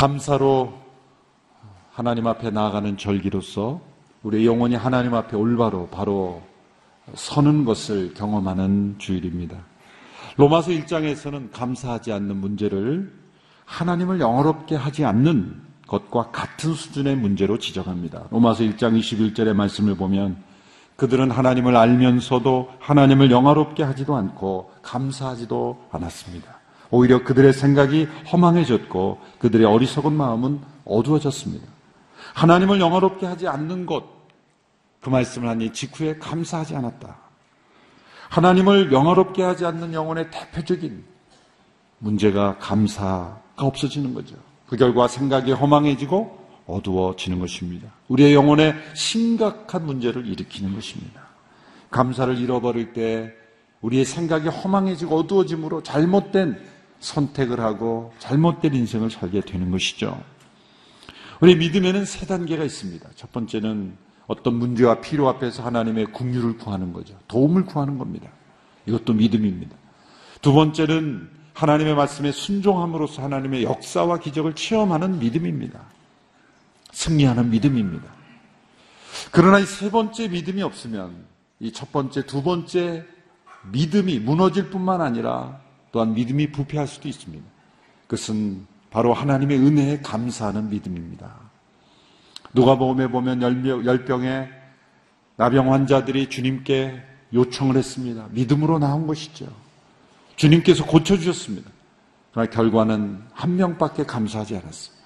감사로 하나님 앞에 나아가는 절기로서 우리 영혼이 하나님 앞에 올바로 바로 서는 것을 경험하는 주일입니다. 로마서 1장에서는 감사하지 않는 문제를 하나님을 영어롭게 하지 않는 것과 같은 수준의 문제로 지적합니다. 로마서 1장 21절의 말씀을 보면 그들은 하나님을 알면서도 하나님을 영화롭게 하지도 않고 감사하지도 않았습니다. 오히려 그들의 생각이 허망해졌고 그들의 어리석은 마음은 어두워졌습니다. 하나님을 영화롭게 하지 않는 것, 그 말씀을 하니 직후에 감사하지 않았다. 하나님을 영화롭게 하지 않는 영혼의 대표적인 문제가 감사가 없어지는 거죠. 그 결과 생각이 허망해지고 어두워지는 것입니다. 우리의 영혼에 심각한 문제를 일으키는 것입니다. 감사를 잃어버릴 때 우리의 생각이 허망해지고 어두워짐으로 잘못된 선택을 하고 잘못된 인생을 살게 되는 것이죠. 우리 믿음에는 세 단계가 있습니다. 첫 번째는 어떤 문제와 필요 앞에서 하나님의 궁유를 구하는 거죠. 도움을 구하는 겁니다. 이것도 믿음입니다. 두 번째는 하나님의 말씀에 순종함으로써 하나님의 역사와 기적을 체험하는 믿음입니다. 승리하는 믿음입니다. 그러나 이 세 번째 믿음이 없으면 이 첫 번째, 두 번째 믿음이 무너질 뿐만 아니라 또한 믿음이 부패할 수도 있습니다. 그것은 바로 하나님의 은혜에 감사하는 믿음입니다. 누가복음에 보면 열병의 나병 환자들이 주님께 요청을 했습니다. 믿음으로 나온 것이죠. 주님께서 고쳐주셨습니다. 그러나 결과는 한 명밖에 감사하지 않았어요.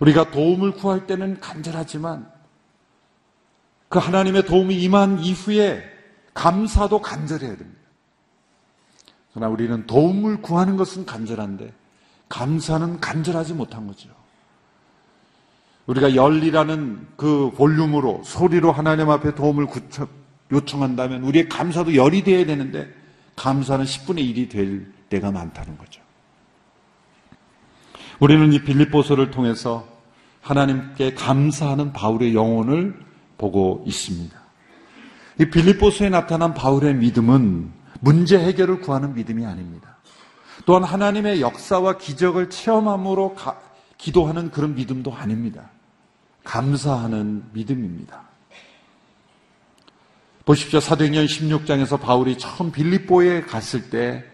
우리가 도움을 구할 때는 간절하지만 그 하나님의 도움이 임한 이후에 감사도 간절해야 됩니다. 그러나 우리는 도움을 구하는 것은 간절한데 감사는 간절하지 못한 거죠. 우리가 열리라는 그 볼륨으로 소리로 하나님 앞에 도움을 구청, 요청한다면 우리의 감사도 열이 돼야 되는데 감사는 10분의 1이 될 때가 많다는 거죠. 우리는 이 빌립보서를 통해서 하나님께 감사하는 바울의 영혼을 보고 있습니다. 이 빌립보서에 나타난 바울의 믿음은 문제 해결을 구하는 믿음이 아닙니다. 또한 하나님의 역사와 기적을 체험함으로 가, 기도하는 그런 믿음도 아닙니다. 감사하는 믿음입니다. 보십시오. 사도행전 16장에서 바울이 처음 빌립보에 갔을 때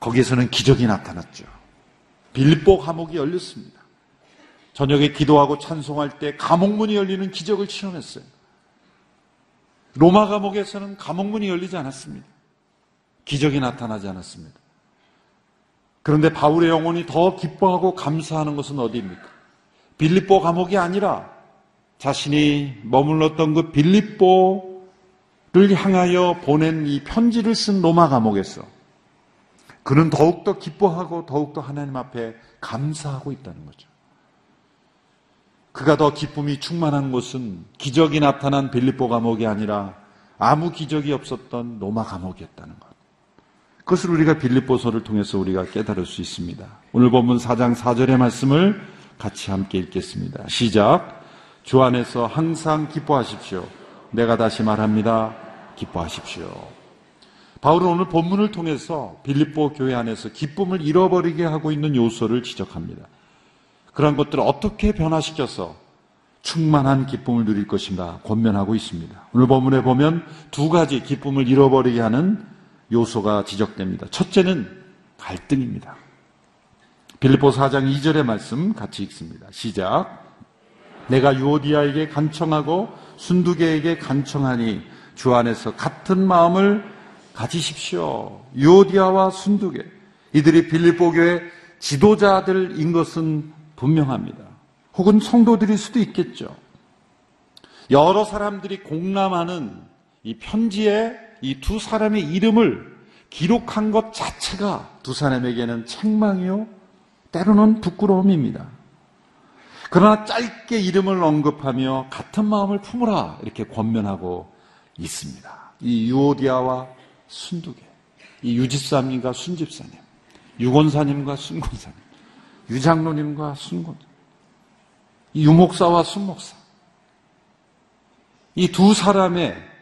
거기에서는 기적이 나타났죠. 빌립보 감옥이 열렸습니다. 저녁에 기도하고 찬송할 때 감옥문이 열리는 기적을 체험했어요. 로마 감옥에서는 감옥문이 열리지 않았습니다. 기적이 나타나지 않았습니다. 그런데 바울의 영혼이 더 기뻐하고 감사하는 것은 어디입니까? 빌립보 감옥이 아니라 자신이 머물렀던 그 빌립보를 향하여 보낸 이 편지를 쓴 로마 감옥에서 그는 더욱더 기뻐하고 더욱더 하나님 앞에 감사하고 있다는 거죠. 그가 더 기쁨이 충만한 곳은 기적이 나타난 빌립보 감옥이 아니라 아무 기적이 없었던 로마 감옥이었다는 것. 그것을 우리가 빌립보서를 통해서 우리가 깨달을 수 있습니다. 오늘 본문 4장 4절의 말씀을 같이 함께 읽겠습니다. 시작. 주 안에서 항상 기뻐하십시오. 내가 다시 말합니다. 기뻐하십시오. 바울은 오늘 본문을 통해서 빌립보 교회 안에서 기쁨을 잃어버리게 하고 있는 요소를 지적합니다. 그런 것들을 어떻게 변화시켜서 충만한 기쁨을 누릴 것인가 권면하고 있습니다. 오늘 본문에 보면 두 가지 기쁨을 잃어버리게 하는 요소가 지적됩니다. 첫째는 갈등입니다. 빌리포 4장 2절의 말씀 같이 읽습니다. 시작. 내가 유오디아에게 간청하고 순두계에게 간청하니 주 안에서 같은 마음을 가지십시오. 유오디아와 순두계 이들이 빌리포 교회 지도자들인 것은 분명합니다. 혹은 성도들일 수도 있겠죠. 여러 사람들이 공람하는 이 편지에 이 두 사람의 이름을 기록한 것 자체가 두 사람에게는 책망이요, 때로는 부끄러움입니다. 그러나 짧게 이름을 언급하며 같은 마음을 품으라 이렇게 권면하고 있습니다. 이 유오디아와 순두계, 이 유집사님과 순집사님, 유권사님과 순권사님, 유장로님과 순권, 이 유목사와 순목사, 이 두 사람의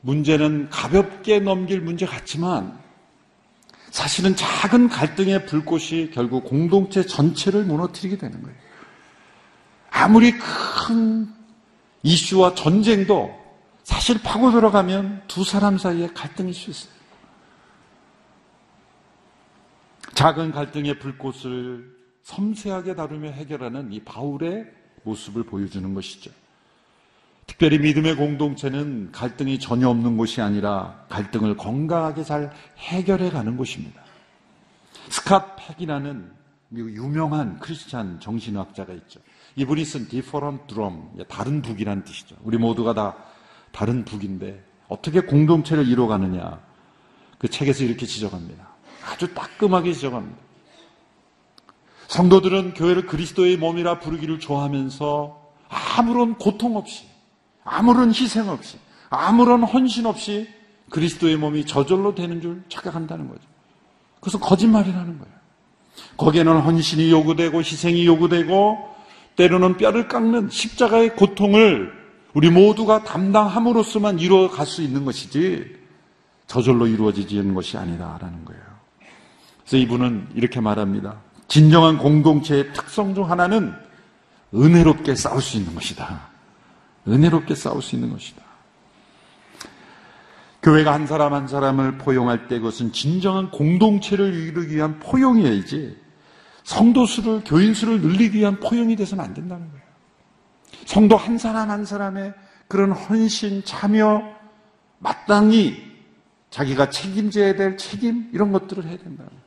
문제는 가볍게 넘길 문제 같지만 사실은 작은 갈등의 불꽃이 결국 공동체 전체를 무너뜨리게 되는 거예요. 아무리 큰 이슈와 전쟁도 사실 파고 들어가면 두 사람 사이에 갈등일 수 있어요. 작은 갈등의 불꽃을 섬세하게 다루며 해결하는 이 바울의 모습을 보여주는 것이죠. 특별히 믿음의 공동체는 갈등이 전혀 없는 곳이 아니라 갈등을 건강하게 잘 해결해 가는 곳입니다. 스캇 팩이라는 미국 유명한 크리스찬 정신학자가 있죠. 이분이 쓴 different drum, 다른 북이라는 뜻이죠. 우리 모두가 다 다른 북인데 어떻게 공동체를 이루어가느냐. 그 책에서 이렇게 지적합니다. 아주 따끔하게 지적합니다. 성도들은 교회를 그리스도의 몸이라 부르기를 좋아하면서 아무런 고통 없이 아무런 희생 없이, 아무런 헌신 없이 그리스도의 몸이 저절로 되는 줄 착각한다는 거죠. 그래서 거짓말이라는 거예요. 거기에는 헌신이 요구되고 희생이 요구되고 때로는 뼈를 깎는 십자가의 고통을 우리 모두가 담당함으로써만 이루어갈 수 있는 것이지 저절로 이루어지는 것이 아니다라는 거예요. 그래서 이분은 이렇게 말합니다. 진정한 공동체의 특성 중 하나는 은혜롭게 싸울 수 있는 것이다. 은혜롭게 싸울 수 있는 것이다. 교회가 한 사람 한 사람을 포용할 때 그것은 진정한 공동체를 이루기 위한 포용이어야지 성도 수를, 교인 수를 늘리기 위한 포용이 돼서는 안 된다는 거예요. 성도 한 사람 한 사람의 그런 헌신, 참여, 마땅히 자기가 책임져야 될 책임, 이런 것들을 해야 된다는 거예요.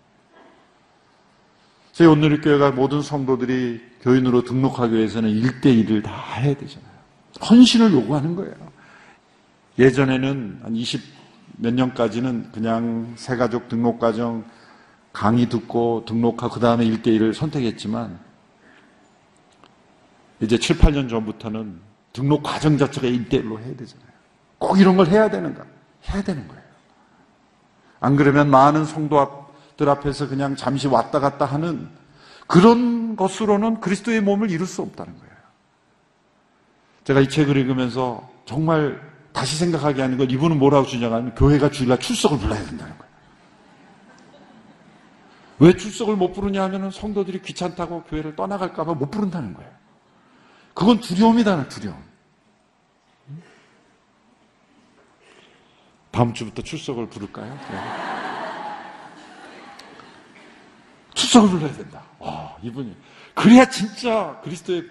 저희 오늘의 교회가 모든 성도들이 교인으로 등록하기 위해서는 1대1을 다 해야 되잖아요. 헌신을 요구하는 거예요. 예전에는 한 20 몇 년까지는 그냥 새가족 등록 과정 강의 듣고 등록하고 그 다음에 1대1을 선택했지만 이제 7, 8년 전부터는 등록 과정 자체가 1대1로 해야 되잖아요. 꼭 이런 걸 해야 되는가? 해야 되는 거예요. 안 그러면 많은 성도들 앞에서 그냥 잠시 왔다 갔다 하는 그런 것으로는 그리스도의 몸을 이룰 수 없다는 거예요. 제가 이 책을 읽으면서 정말 다시 생각하게 하는 건 이분은 뭐라고 주장하면 교회가 주일날 출석을 불러야 된다는 거예요. 왜 출석을 못 부르냐 하면 성도들이 귀찮다고 교회를 떠나갈까봐 못 부른다는 거예요. 그건 두려움이다, 두려움. 다음 주부터 출석을 부를까요? 네. 출석을 불러야 된다. 와, 이분이. 그래야 진짜 그리스도의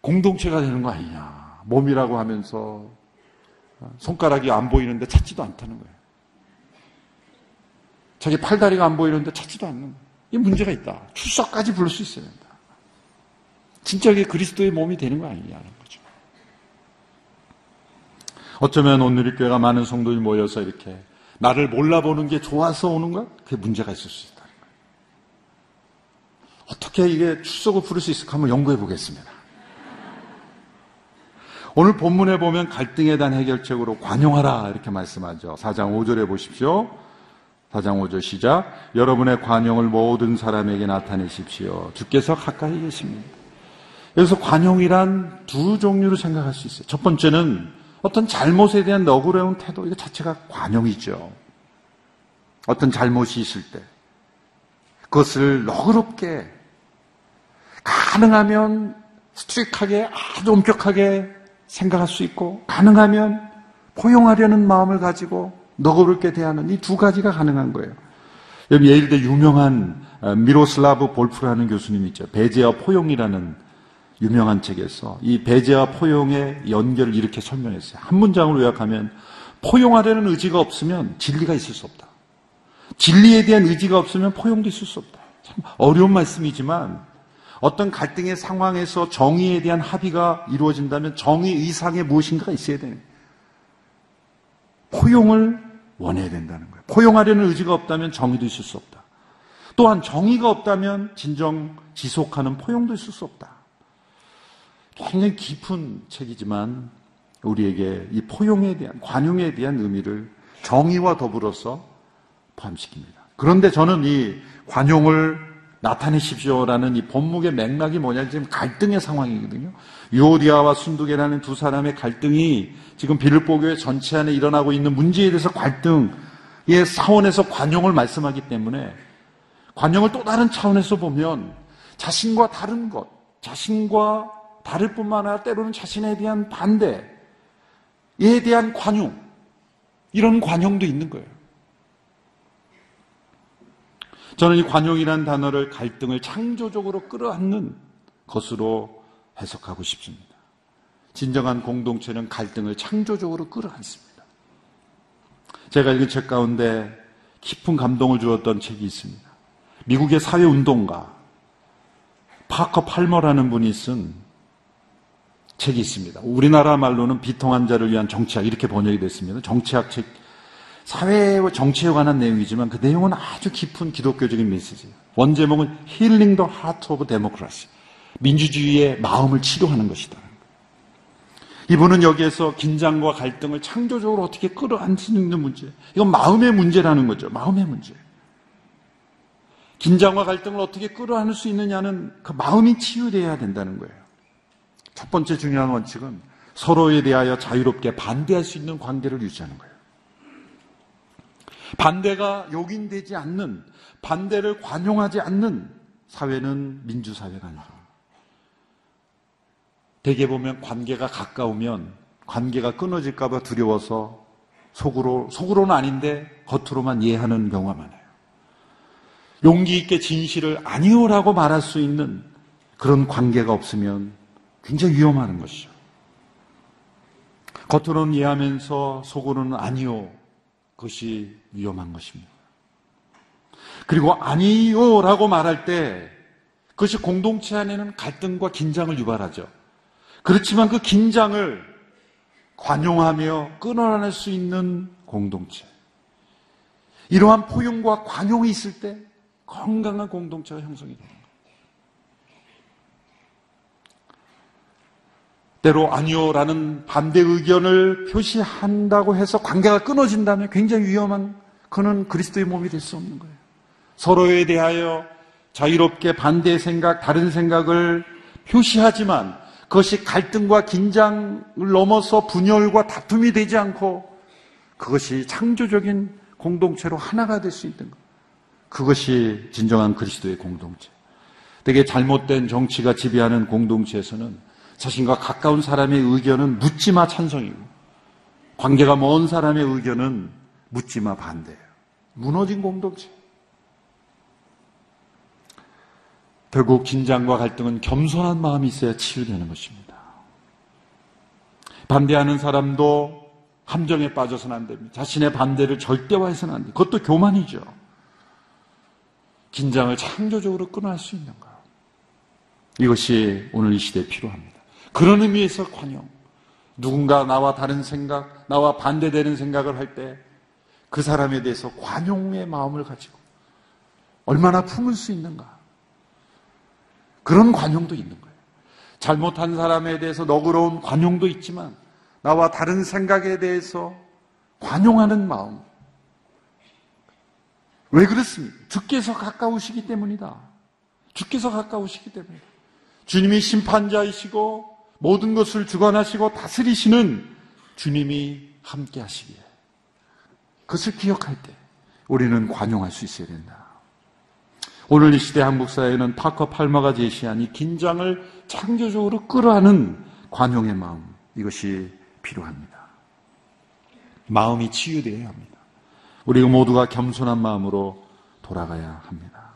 공동체가 되는 거 아니냐. 몸이라고 하면서 손가락이 안 보이는데 찾지도 않다는 거예요. 자기 팔다리가 안 보이는데 찾지도 않는 거예요. 이 문제가 있다. 출석까지 부를 수 있어야 된다. 진짜 이게 그리스도의 몸이 되는 거 아니냐는 거죠. 어쩌면 오늘 이 교회가 많은 성도들이 모여서 이렇게 나를 몰라보는 게 좋아서 오는 가 그게 문제가 있을 수 있다는 거예요. 어떻게 이게 출석을 부를 수 있을까 한번 연구해 보겠습니다. 오늘 본문에 보면 갈등에 대한 해결책으로 관용하라 이렇게 말씀하죠. 4장 5절에 보십시오. 4장 5절 시작. 여러분의 관용을 모든 사람에게 나타내십시오. 주께서 가까이 계십니다. 여기서 관용이란 두 종류로 생각할 수 있어요. 첫 번째는 어떤 잘못에 대한 너그러운 태도, 이거 자체가 관용이죠. 어떤 잘못이 있을 때 그것을 너그럽게 가능하면 스트릭하게 아주 엄격하게 생각할 수 있고 가능하면 포용하려는 마음을 가지고 너그럽게 대하는 이 두 가지가 가능한 거예요. 여기 예일대 유명한 어, 미로슬라브 볼프라는 교수님 있죠. 배제와 포용이라는 유명한 책에서 이 배제와 포용의 연결을 이렇게 설명했어요. 한 문장으로 요약하면 포용하려는 의지가 없으면 진리가 있을 수 없다. 진리에 대한 의지가 없으면 포용도 있을 수 없다. 참 어려운 말씀이지만 어떤 갈등의 상황에서 정의에 대한 합의가 이루어진다면 정의 이상의 무엇인가가 있어야 되는 포용을 원해야 된다는 거예요. 포용하려는 의지가 없다면 정의도 있을 수 없다. 또한 정의가 없다면 진정 지속하는 포용도 있을 수 없다. 굉장히 깊은 책이지만 우리에게 이 포용에 대한 관용에 대한 의미를 정의와 더불어서 포함시킵니다. 그런데 저는 이 관용을 나타내십시오라는 이 본목의 맥락이 뭐냐 지금 갈등의 상황이거든요. 요디아와 순두계라는 두 사람의 갈등이 지금 빌보교회 전체 안에 일어나고 있는 문제에 대해서 갈등 사원에서 관용을 말씀하기 때문에 관용을 또 다른 차원에서 보면 자신과 다른 것, 자신과 다를 뿐만 아니라 때로는 자신에 대한 반대에 대한 관용, 이런 관용도 있는 거예요. 저는 이 관용이라는 단어를 갈등을 창조적으로 끌어안는 것으로 해석하고 싶습니다. 진정한 공동체는 갈등을 창조적으로 끌어안습니다. 제가 읽은 책 가운데 깊은 감동을 주었던 책이 있습니다. 미국의 사회운동가 파커 팔머라는 분이 쓴 책이 있습니다. 우리나라 말로는 비통한 자를 위한 정치학 이렇게 번역이 됐습니다. 정치학 책 사회와 정치에 관한 내용이지만 그 내용은 아주 깊은 기독교적인 메시지예요. 원제목은 Healing the Heart of Democracy. 민주주의의 마음을 치료하는 것이다. 이분은 여기에서 긴장과 갈등을 창조적으로 어떻게 있는 문제. 이건 마음의 문제라는 거죠. 마음의 문제. 긴장과 갈등을 어떻게 끌어안을 수 있느냐는 그 마음이 치유되어야 된다는 거예요. 첫 번째 중요한 원칙은 서로에 대하여 자유롭게 반대할 수 있는 관계를 유지하는 거예요. 반대가 용인되지 않는, 반대를 관용하지 않는 사회는 민주사회가 아니죠. 대개 보면 관계가 가까우면 관계가 끊어질까봐 두려워서 속으로, 속으로는 아닌데 겉으로만 이해하는 경우가 많아요. 용기 있게 진실을 아니오라고 말할 수 있는 그런 관계가 없으면 굉장히 위험한 것이죠. 겉으로는 이해하면서 속으로는 아니오. 그것이 위험한 것입니다. 그리고 아니요 라고 말할 때 그것이 공동체 안에는 갈등과 긴장을 유발하죠. 그렇지만 그 긴장을 관용하며 끊어낼 수 있는 공동체. 이러한 포용과 관용이 있을 때 건강한 공동체가 형성이 됩니다. 때로 아니요라는 반대 의견을 표시한다고 해서 관계가 끊어진다면 굉장히 위험한 그는 그리스도의 몸이 될 수 없는 거예요. 서로에 대하여 자유롭게 반대의 생각, 다른 생각을 표시하지만 그것이 갈등과 긴장을 넘어서 분열과 다툼이 되지 않고 그것이 창조적인 공동체로 하나가 될 수 있는 것. 그것이 진정한 그리스도의 공동체. 되게 잘못된 정치가 지배하는 공동체에서는 자신과 가까운 사람의 의견은 묻지마 찬성이고 관계가 먼 사람의 의견은 묻지마 반대예요. 무너진 공동체. 결국 긴장과 갈등은 겸손한 마음이 있어야 치유되는 것입니다. 반대하는 사람도 함정에 빠져서는 안 됩니다. 자신의 반대를 절대화해서는 안 됩니다. 그것도 교만이죠. 긴장을 창조적으로 끊어낼 수 있는가. 이것이 오늘 이 시대에 필요합니다. 그런 의미에서 관용. 누군가 나와 다른 생각, 나와 반대되는 생각을 할 때 그 사람에 대해서 관용의 마음을 가지고 얼마나 품을 수 있는가. 그런 관용도 있는 거예요. 잘못한 사람에 대해서 너그러운 관용도 있지만 나와 다른 생각에 대해서 관용하는 마음. 왜 그렇습니까? 주께서 가까우시기 때문이다. 주께서 가까우시기 때문이다. 주님이 심판자이시고 모든 것을 주관하시고 다스리시는 주님이 함께 하시기에 그것을 기억할 때 우리는 관용할 수 있어야 된다. 오늘 이 시대 한국 사회는 파커 팔마가 제시한 이 긴장을 창조적으로 끌어안는 관용의 마음 이것이 필요합니다. 마음이 치유되어야 합니다. 우리 모두가 겸손한 마음으로 돌아가야 합니다.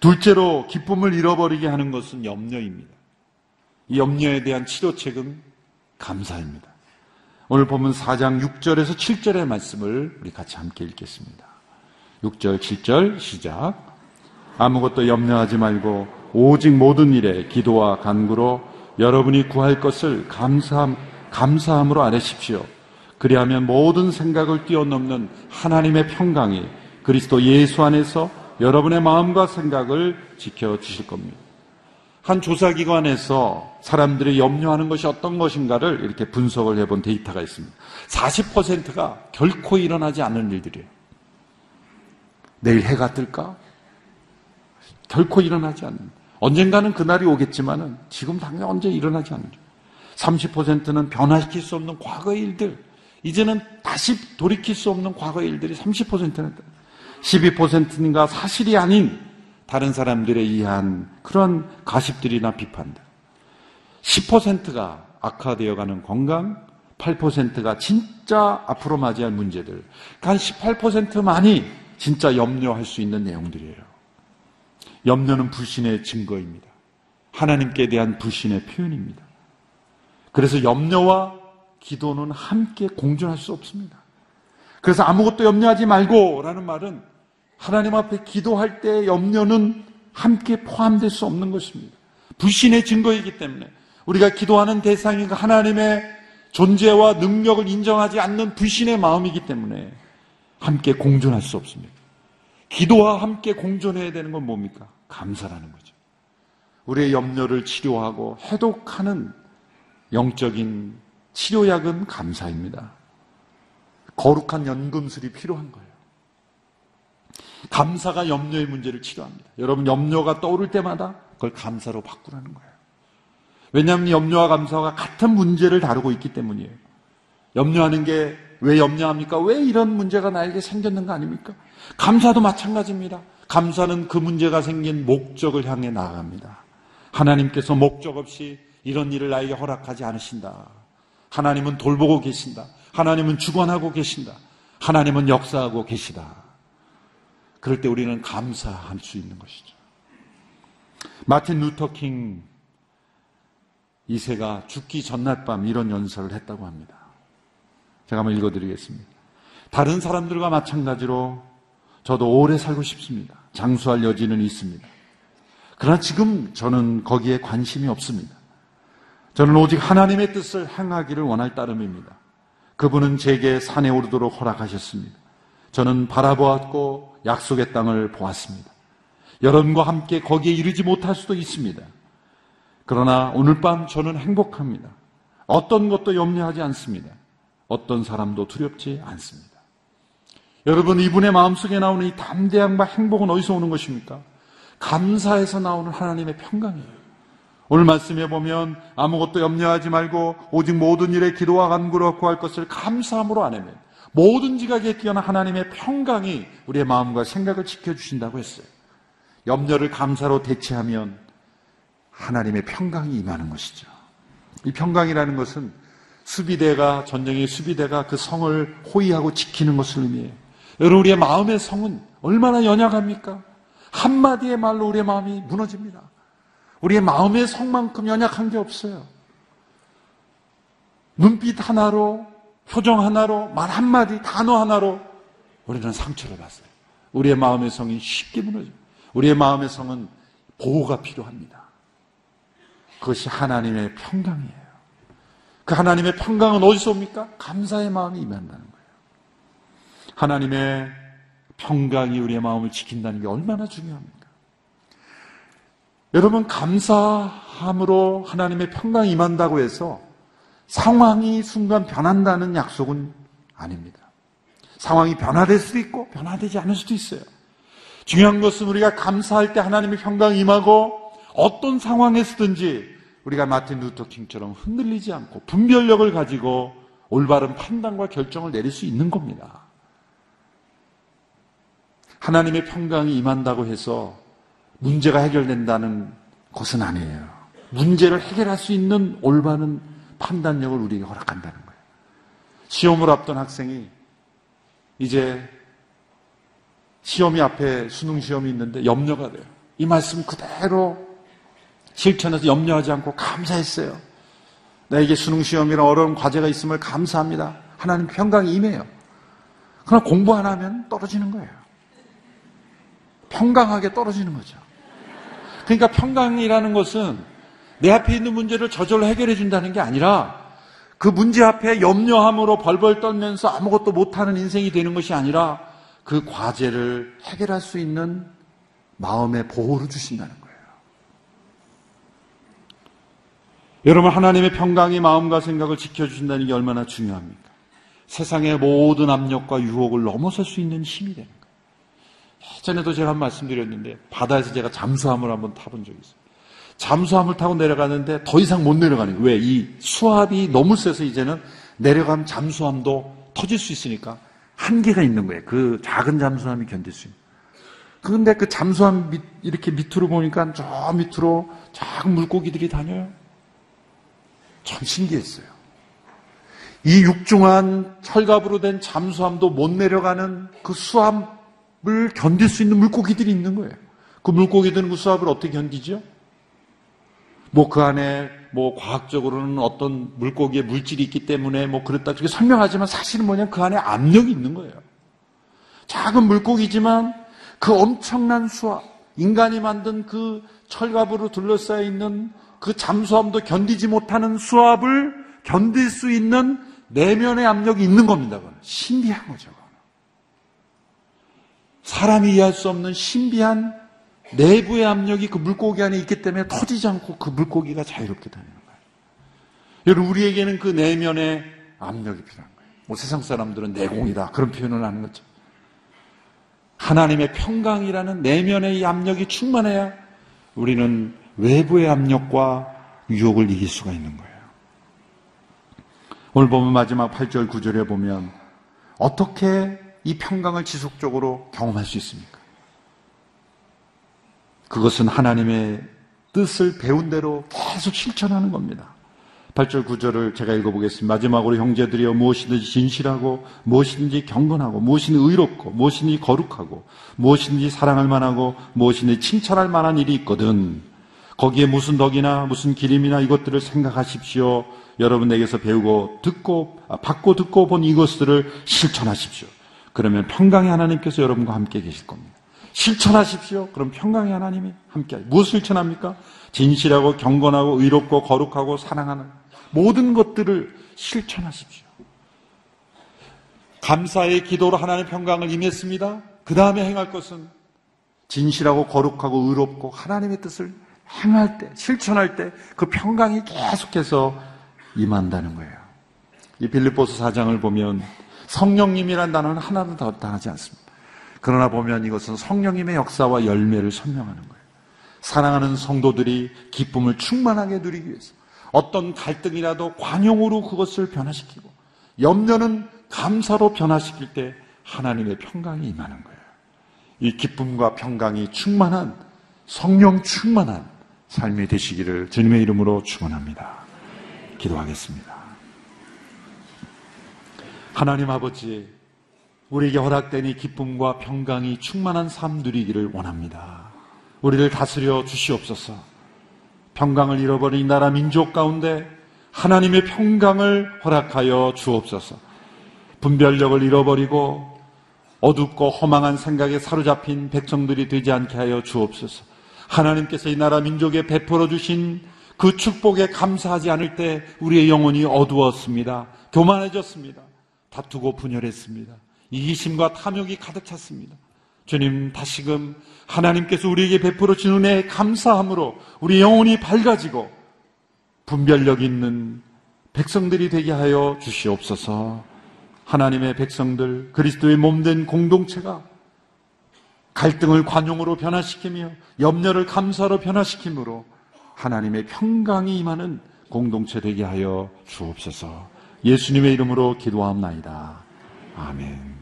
둘째로 기쁨을 잃어버리게 하는 것은 염려입니다. 이 염려에 대한 치료책은 감사입니다. 오늘 보면 4장 6절에서 7절의 말씀을 우리 같이 함께 읽겠습니다. 6절, 7절 시작. 아무것도 염려하지 말고 오직 모든 일에 기도와 간구로 여러분이 구할 것을 감사함, 감사함으로 아뢰십시오. 그리하면 모든 생각을 뛰어넘는 하나님의 평강이 그리스도 예수 안에서 여러분의 마음과 생각을 지켜 주실 겁니다. 한 조사기관에서 사람들이 염려하는 것이 어떤 것인가를 이렇게 분석을 해본 데이터가 있습니다. 40%가 결코 일어나지 않는 일들이에요. 내일 해가 뜰까? 결코 일어나지 않는. 언젠가는 그날이 오겠지만은 지금 당장 언제 일어나지 않는. 30%는 변화시킬 수 없는 과거의 일들. 이제는 다시 돌이킬 수 없는 과거의 일들이 30%는 12%인가 사실이 아닌 다른 사람들에 의한 그런 가십들이나 비판들. 10%가 악화되어 가는 건강, 8%가 진짜 앞으로 맞이할 문제들. 한 18%만이 진짜 염려할 수 있는 내용들이에요. 염려는 불신의 증거입니다. 하나님께 대한 불신의 표현입니다. 그래서 염려와 기도는 함께 공존할 수 없습니다. 그래서 아무것도 염려하지 말고 라는 말은 하나님 앞에 기도할 때 염려는 함께 포함될 수 없는 것입니다. 불신의 증거이기 때문에 우리가 기도하는 대상이 하나님의 존재와 능력을 인정하지 않는 불신의 마음이기 때문에 함께 공존할 수 없습니다. 기도와 함께 공존해야 되는 건 뭡니까? 감사라는 거죠. 우리의 염려를 치료하고 해독하는 영적인 치료약은 감사입니다. 거룩한 연금술이 필요한 거예요. 감사가 염려의 문제를 치료합니다. 여러분 염려가 떠오를 때마다 그걸 감사로 바꾸라는 거예요. 왜냐하면 염려와 감사가 같은 문제를 다루고 있기 때문이에요. 염려하는 게 왜 염려합니까? 왜 이런 문제가 나에게 생겼는가 아닙니까? 감사도 마찬가지입니다. 감사는 그 문제가 생긴 목적을 향해 나아갑니다. 하나님께서 목적 없이 이런 일을 나에게 허락하지 않으신다. 하나님은 돌보고 계신다. 하나님은 주관하고 계신다. 하나님은 역사하고 계시다. 그럴 때 우리는 감사할 수 있는 것이죠. 마틴 루터킹 2세가 죽기 전날 밤 이런 연설을 했다고 합니다. 제가 한번 읽어드리겠습니다. 다른 사람들과 마찬가지로 저도 오래 살고 싶습니다. 장수할 여지는 있습니다. 그러나 지금 저는 거기에 관심이 없습니다. 저는 오직 하나님의 뜻을 행하기를 원할 따름입니다. 그분은 제게 산에 오르도록 허락하셨습니다. 저는 바라보았고 약속의 땅을 보았습니다. 여러분과 함께 거기에 이르지 못할 수도 있습니다. 그러나 오늘 밤 저는 행복합니다. 어떤 것도 염려하지 않습니다. 어떤 사람도 두렵지 않습니다. 여러분, 이분의 마음속에 나오는 이 담대함과 행복은 어디서 오는 것입니까? 감사에서 나오는 하나님의 평강이에요. 오늘 말씀해 보면 아무것도 염려하지 말고 오직 모든 일에 기도와 간구로 구할 것을 감사함으로 안하면 모든 지각에 뛰어난 하나님의 평강이 우리의 마음과 생각을 지켜주신다고 했어요. 염려를 감사로 대체하면 하나님의 평강이 임하는 것이죠. 이 평강이라는 것은 수비대가 전쟁의 수비대가 그 성을 호위하고 지키는 것을 의미해요. 여러분 우리의 마음의 성은 얼마나 연약합니까? 한마디의 말로 우리의 마음이 무너집니다. 우리의 마음의 성만큼 연약한 게 없어요. 눈빛 하나로, 표정 하나로, 말 한마디, 단어 하나로 우리는 상처를 받어요. 우리의 마음의 성이 쉽게 무너져요. 우리의 마음의 성은 보호가 필요합니다. 그것이 하나님의 평강이에요. 그 하나님의 평강은 어디서 옵니까? 감사의 마음이 임한다는 거예요. 하나님의 평강이 우리의 마음을 지킨다는 게 얼마나 중요합니까? 여러분, 감사함으로 하나님의 평강이 임한다고 해서 상황이 순간 변한다는 약속은 아닙니다. 상황이 변화될 수도 있고 변화되지 않을 수도 있어요. 중요한 것은 우리가 감사할 때 하나님의 평강이 임하고 어떤 상황에서든지 우리가 마틴 루터 킹처럼 흔들리지 않고 분별력을 가지고 올바른 판단과 결정을 내릴 수 있는 겁니다. 하나님의 평강이 임한다고 해서 문제가 해결된다는 것은 아니에요. 문제를 해결할 수 있는 올바른 판단력을 우리에게 허락한다는 거예요. 시험을 앞둔 학생이 이제 시험이 앞에 수능 시험이 있는데 염려가 돼요. 이 말씀 그대로 실천해서 염려하지 않고 감사했어요. 나에게 수능 시험이나 어려운 과제가 있음을 감사합니다. 하나님 평강이 임해요. 그러나 공부 안 하면 떨어지는 거예요. 평강하게 떨어지는 거죠. 그러니까 평강이라는 것은 내 앞에 있는 문제를 저절로 해결해 준다는 게 아니라 그 문제 앞에 염려함으로 벌벌 떨면서 아무것도 못하는 인생이 되는 것이 아니라 그 과제를 해결할 수 있는 마음의 보호를 주신다는 거예요. 여러분 하나님의 평강이 마음과 생각을 지켜주신다는 게 얼마나 중요합니까? 세상의 모든 압력과 유혹을 넘어설 수 있는 힘이 되는 거예요. 예전에도 제가 한 말씀 드렸는데 바다에서 제가 잠수함을 한번 타본 적이 있어요. 잠수함을 타고 내려가는데 더 이상 못 내려가는 거예요. 왜? 이 수압이 너무 세서 이제는 내려가면 잠수함도 터질 수 있으니까 한계가 있는 거예요. 그 작은 잠수함이 견딜 수 있는. 그런데 그 잠수함 밑, 이렇게 밑으로 보니까 저 밑으로 작은 물고기들이 다녀요. 참 신기했어요. 이 육중한 철갑으로 된 잠수함도 못 내려가는 그 수압을 견딜 수 있는 물고기들이 있는 거예요. 그 물고기들은 그 수압을 어떻게 견디죠? 뭐 그 안에 뭐 과학적으로는 어떤 물고기의 물질이 있기 때문에 뭐 그렇다 그렇게 설명하지만 사실은 뭐냐 그 안에 압력이 있는 거예요. 작은 물고기지만 그 엄청난 수압, 인간이 만든 그 철갑으로 둘러싸여 있는 그 잠수함도 견디지 못하는 수압을 견딜 수 있는 내면의 압력이 있는 겁니다. 그건. 신비한 거죠. 사람이 이해할 수 없는 신비한 내부의 압력이 그 물고기 안에 있기 때문에 터지지 않고 그 물고기가 자유롭게 다니는 거예요. 여러분, 우리에게는 그 내면의 압력이 필요한 거예요. 뭐 세상 사람들은 내공이다. 그런 표현을 하는 거죠. 하나님의 평강이라는 내면의 이 압력이 충만해야 우리는 외부의 압력과 유혹을 이길 수가 있는 거예요. 오늘 보면 마지막 8절 9절에 보면 어떻게 이 평강을 지속적으로 경험할 수 있습니까? 그것은 하나님의 뜻을 배운 대로 계속 실천하는 겁니다. 8절 9절을 제가 읽어보겠습니다. 마지막으로 형제들이여 무엇이든지 진실하고 무엇이든지 경건하고 무엇이든지 의롭고 무엇이든지 거룩하고 무엇이든지 사랑할 만하고 무엇이든지 칭찬할 만한 일이 있거든 거기에 무슨 덕이나 무슨 기림이나 이것들을 생각하십시오. 여러분에게서 배우고 듣고 아, 받고 듣고 본 이것들을 실천하십시오. 그러면 평강의 하나님께서 여러분과 함께 계실 겁니다. 실천하십시오. 그럼 평강의 하나님이 함께. 무엇을 실천합니까? 진실하고 경건하고 의롭고 거룩하고 사랑하는 모든 것들을 실천하십시오. 감사의 기도로 하나님의 평강을 임했습니다. 그 다음에 행할 것은 진실하고 거룩하고 의롭고 하나님의 뜻을 행할 때, 실천할 때 그 평강이 계속해서 임한다는 거예요. 이 빌립보스 4장을 보면 성령님이란 단어는 하나도 더 당하지 않습니다. 그러나 보면 이것은 성령님의 역사와 열매를 설명하는 거예요. 사랑하는 성도들이 기쁨을 충만하게 누리기 위해서 어떤 갈등이라도 관용으로 그것을 변화시키고 염려는 감사로 변화시킬 때 하나님의 평강이 임하는 거예요. 이 기쁨과 평강이 충만한 성령 충만한 삶이 되시기를 주님의 이름으로 축원합니다. 기도하겠습니다. 하나님 아버지 우리에게 허락된 이 기쁨과 평강이 충만한 삶 누리기를 원합니다. 우리를 다스려 주시옵소서. 평강을 잃어버린 나라 민족 가운데 하나님의 평강을 허락하여 주옵소서. 분별력을 잃어버리고 어둡고 허망한 생각에 사로잡힌 백성들이 되지 않게 하여 주옵소서. 하나님께서 이 나라 민족에 베풀어 주신 그 축복에 감사하지 않을 때 우리의 영혼이 어두웠습니다. 교만해졌습니다. 다투고 분열했습니다. 이기심과 탐욕이 가득 찼습니다. 주님 다시금 하나님께서 우리에게 베풀어 주는 은혜에 감사함으로 우리 영혼이 밝아지고 분별력 있는 백성들이 되게 하여 주시옵소서. 하나님의 백성들 그리스도의 몸된 공동체가 갈등을 관용으로 변화시키며 염려를 감사로 변화시키므로 하나님의 평강이 임하는 공동체 되게 하여 주옵소서. 예수님의 이름으로 기도합나이다. 아멘.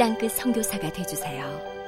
땅끝 성교사가 되주세요